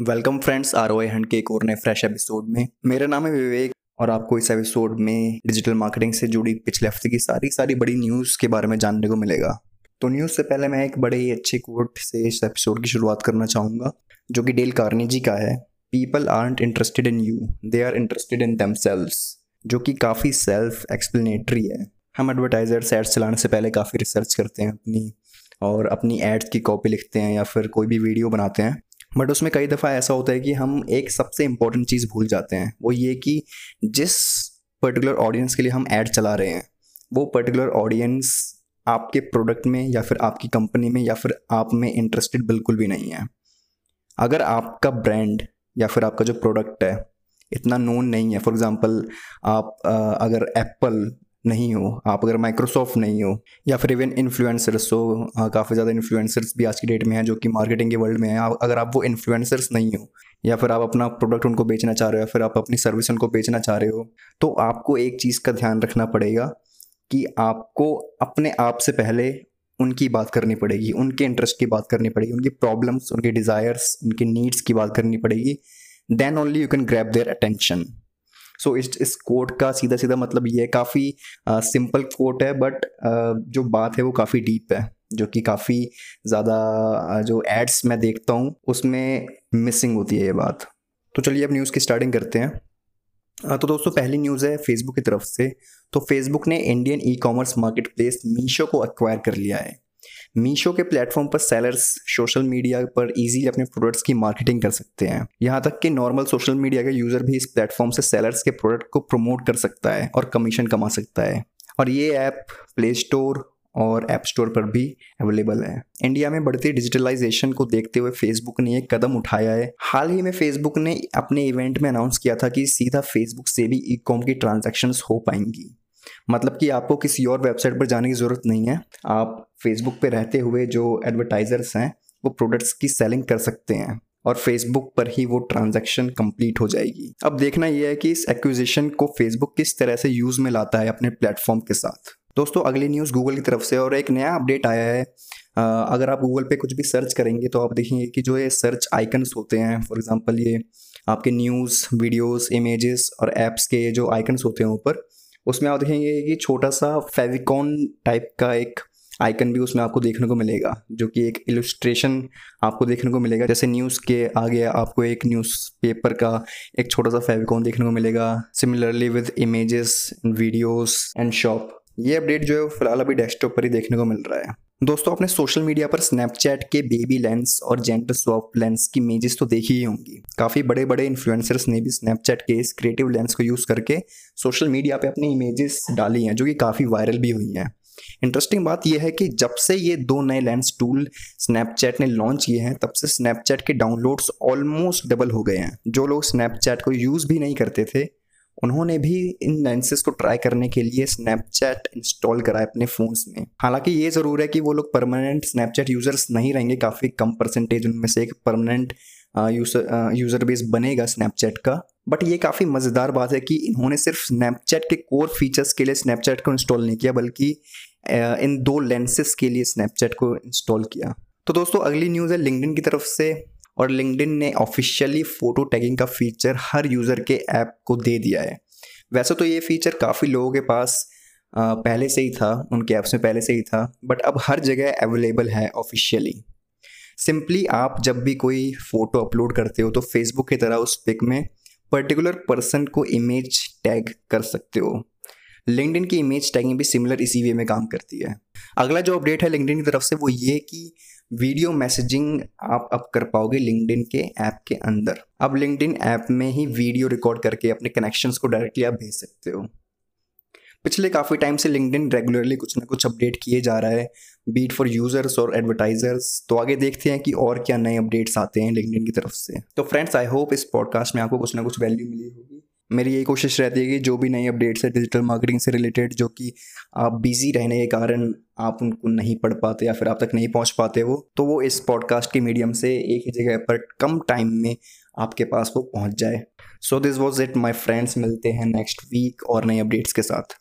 Welcome friends आर ओ हंड के एक और नए फ्रेश एपिसोड में। मेरा नाम है विवेक और आपको इस एपिसोड में डिजिटल मार्केटिंग से जुड़ी पिछले हफ़्ते की सारी सारी बड़ी न्यूज़ के बारे में जानने को मिलेगा। तो न्यूज़ से पहले मैं एक बड़े ही अच्छे कोट से इस एपिसोड की शुरुआत करना चाहूँगा, जो कि डेल कार्नेजी का है। People are interested in you they are interested in them जो कि काफ़ी सेल्फ एक्सप्लेनेटरी है। हम एडवर्टाइजर एड्स चलाने से पहले काफ़ी रिसर्च करते हैं अपनी और अपनी एड्स की कॉपी लिखते हैं या फिर कोई भी वीडियो बनाते हैं। बट उसमें कई दफ़ा ऐसा होता है कि हम एक सबसे इम्पोर्टेंट चीज़ भूल जाते हैं। वो ये कि जिस पर्टिकुलर ऑडियंस के लिए हम ऐड चला रहे हैं, वो पर्टिकुलर ऑडियंस आपके प्रोडक्ट में या फिर आपकी कंपनी में या फिर आप में इंटरेस्टेड बिल्कुल भी नहीं है। अगर आपका ब्रांड या फिर आपका जो प्रोडक्ट है इतना नोन नहीं है फॉर एग्ज़ाम्पल आप अगर एप्पल नहीं हो। आप अगर माइक्रोसॉफ्ट नहीं हो, या फिर इवन इन्फ्लुएंसर्स हो काफ़ी ज़्यादा इन्फ्लुएंसर्स भी आज की डेट में हैं जो कि मार्केटिंग के वर्ल्ड में हैं। अगर आप वो इन्फ्लुएंसर्स नहीं हो, या फिर आप अपना प्रोडक्ट उनको बेचना चाह रहे हो, या फिर आप अपनी सर्विस उनको बेचना चाह रहे हो तो आपको एक चीज़ का ध्यान रखना पड़ेगा कि आपको अपने आप से पहले उनकी बात करनी पड़ेगी, उनके इंटरेस्ट की बात करनी पड़ेगी, उनकी प्रॉब्लम्स उनके डिज़ायर्स उनकी नीड्स की बात करनी पड़ेगी। Then only you can grab their attention so इस इस कोट का सीधा सीधा मतलब ये काफ़ी सिंपल कोट है बट जो बात है वो काफ़ी डीप है, जो कि काफ़ी ज़्यादा जो एड्स मैं देखता हूँ, उसमें मिसिंग होती है ये बात। तो चलिए अब न्यूज़ की स्टार्टिंग करते हैं। तो दोस्तों, पहली न्यूज़ है फेसबुक की तरफ़ से। तो फेसबुक ने Indian e commerce market place Meesho को एक्वायर कर लिया है। मीशो के प्लेटफॉर्म पर सेलर्स सोशल मीडिया पर इजीली अपने प्रोडक्ट्स की मार्केटिंग कर सकते हैं। यहाँ तक कि नॉर्मल सोशल मीडिया का यूज़र भी इस प्लेटफॉर्म से सेलर्स के प्रोडक्ट को प्रमोट कर सकता है और कमीशन कमा सकता है। और ये ऐप प्ले स्टोर और ऐप स्टोर पर भी अवेलेबल है। इंडिया में बढ़ती डिजिटलाइजेशन को देखते हुए फेसबुक ने एक कदम उठाया है। हाल ही में फेसबुक ने अपने इवेंट में अनाउंस किया था कि सीधा फेसबुक से भी ई कॉम की ट्रांजेक्शन हो पाएँगी। मतलब कि आपको किसी और वेबसाइट पर जाने की ज़रूरत नहीं है। आप फेसबुक पे रहते हुए जो एडवर्टाइजर्स हैं, वो प्रोडक्ट्स की सेलिंग कर सकते हैं और फेसबुक पर ही वो ट्रांजैक्शन कंप्लीट हो जाएगी। अब देखना यह है कि इस एक्विजिशन को फेसबुक किस तरह से यूज़ में लाता है अपने प्लेटफॉर्म के साथ। दोस्तों, अगली न्यूज़ गूगल की तरफ़ से और एक नया अपडेट आया है। अगर आप गूगल पे कुछ भी सर्च करेंगे तो आप देखेंगे कि जो ये सर्च आइकन्स होते हैं फॉर एग्जांपल ये आपके न्यूज़ वीडियोस इमेजेस और एप्स के जो आइकन्स होते हैं ऊपर उसमें आप देखेंगे कि छोटा सा फेविकॉन टाइप का एक आइकन भी उसमें आपको देखने को मिलेगा, जो कि एक इलस्ट्रेशन आपको देखने को मिलेगा। जैसे न्यूज़ के आगे आपको एक न्यूज़ पेपर का एक छोटा सा फेविकॉन देखने को मिलेगा। Similarly with images videos and shop ये अपडेट जो है फ़िलहाल अभी डेस्कटॉप पर ही देखने को मिल रहा है। दोस्तों, आपने सोशल मीडिया पर स्नैपचैट के बेबी लेंस और जेंटर स्वॉप लेंस की इमेजेस तो देखी ही होंगी। काफ़ी बड़े बड़े इन्फ्लुएंसर्स ने भी स्नैपचैट के इस क्रिएटिव लेंस को यूज़ करके सोशल मीडिया पे अपनी इमेजेस डाली हैं, जो कि काफ़ी वायरल भी हुई हैं। इंटरेस्टिंग बात यह है कि जब से ये दो नए लेंस टूल स्नैपचैट ने लॉन्च किए हैं, तब से स्नैपचैट के डाउनलोड्स ऑलमोस्ट डबल हो गए हैं। जो लोग स्नैपचैट को यूज़ भी नहीं करते थे उन्होंने भी इन लेंसेज को ट्राई करने के लिए स्नैपचैट इंस्टॉल करा है अपने फ़ोन्स में। हालाँकि ये ज़रूर है कि वो लोग परमानेंट स्नैपचैट यूज़र्स नहीं रहेंगे, काफ़ी कम परसेंटेज उनमें से एक परमानेंट यूज़र यूज़र बेस बनेगा स्नैपचैट का। बट ये काफ़ी मज़ेदार बात है कि इन्होंने सिर्फ़ स्नैपचैट के कोर फीचर्स के लिए स्नैपचैट को इंस्टॉल नहीं किया, बल्कि इन दो लेंसेज के लिए स्नैपचैट को इंस्टॉल किया। तो दोस्तों, अगली न्यूज़ है लिंकडिन की तरफ़ से। और लिंकडिन ने ऑफिशियली फ़ोटो टैगिंग का फीचर हर यूज़र के ऐप को दे दिया है। वैसे तो ये फीचर काफ़ी लोगों के पास पहले से ही था, उनके ऐप्स में पहले से ही था बट अब हर जगह अवेलेबल है ऑफिशियली सिंपली आप जब भी कोई फ़ोटो अपलोड करते हो तो फेसबुक की तरह उस पिक में पर्टिकुलर पर्सन को इमेज टैग कर सकते हो। लिंकडिन की इमेज टैगिंग भी सिमिलर इसी वे में काम करती है। अगला जो अपडेट है लिंकडिन की तरफ़ से वो ये कि वीडियो मैसेजिंग आप अब कर पाओगे लिंकडिन के ऐप के अंदर। अब लिंकडिन ऐप में ही वीडियो रिकॉर्ड करके अपने कनेक्शंस को डायरेक्टली आप भेज सकते हो। पिछले काफ़ी टाइम से लिंकडिन रेगुलरली कुछ ना कुछ अपडेट किए जा रहा है बीट फॉर यूज़र्स और एडवर्टाइजर्स तो आगे देखते हैं कि और क्या नए अपडेट्स आते हैं लिंकडिन की तरफ़ से। तो फ्रेंड्स आई होप इस पॉडकास्ट में आपको कुछ ना कुछ वैल्यू मिली होगी। मेरी यही कोशिश रहती है कि जो भी नई अपडेट्स है डिजिटल मार्केटिंग से रिलेटेड जो कि आप बिज़ी रहने के कारण आप उनको नहीं पढ़ पाते या फिर आप तक नहीं पहुँच पाते वो तो वो इस पॉडकास्ट के मीडियम से एक ही जगह पर कम टाइम में आपके पास वो पहुँच जाए। So this was it my friends मिलते हैं नेक्स्ट वीक और नए अपडेट्स के साथ।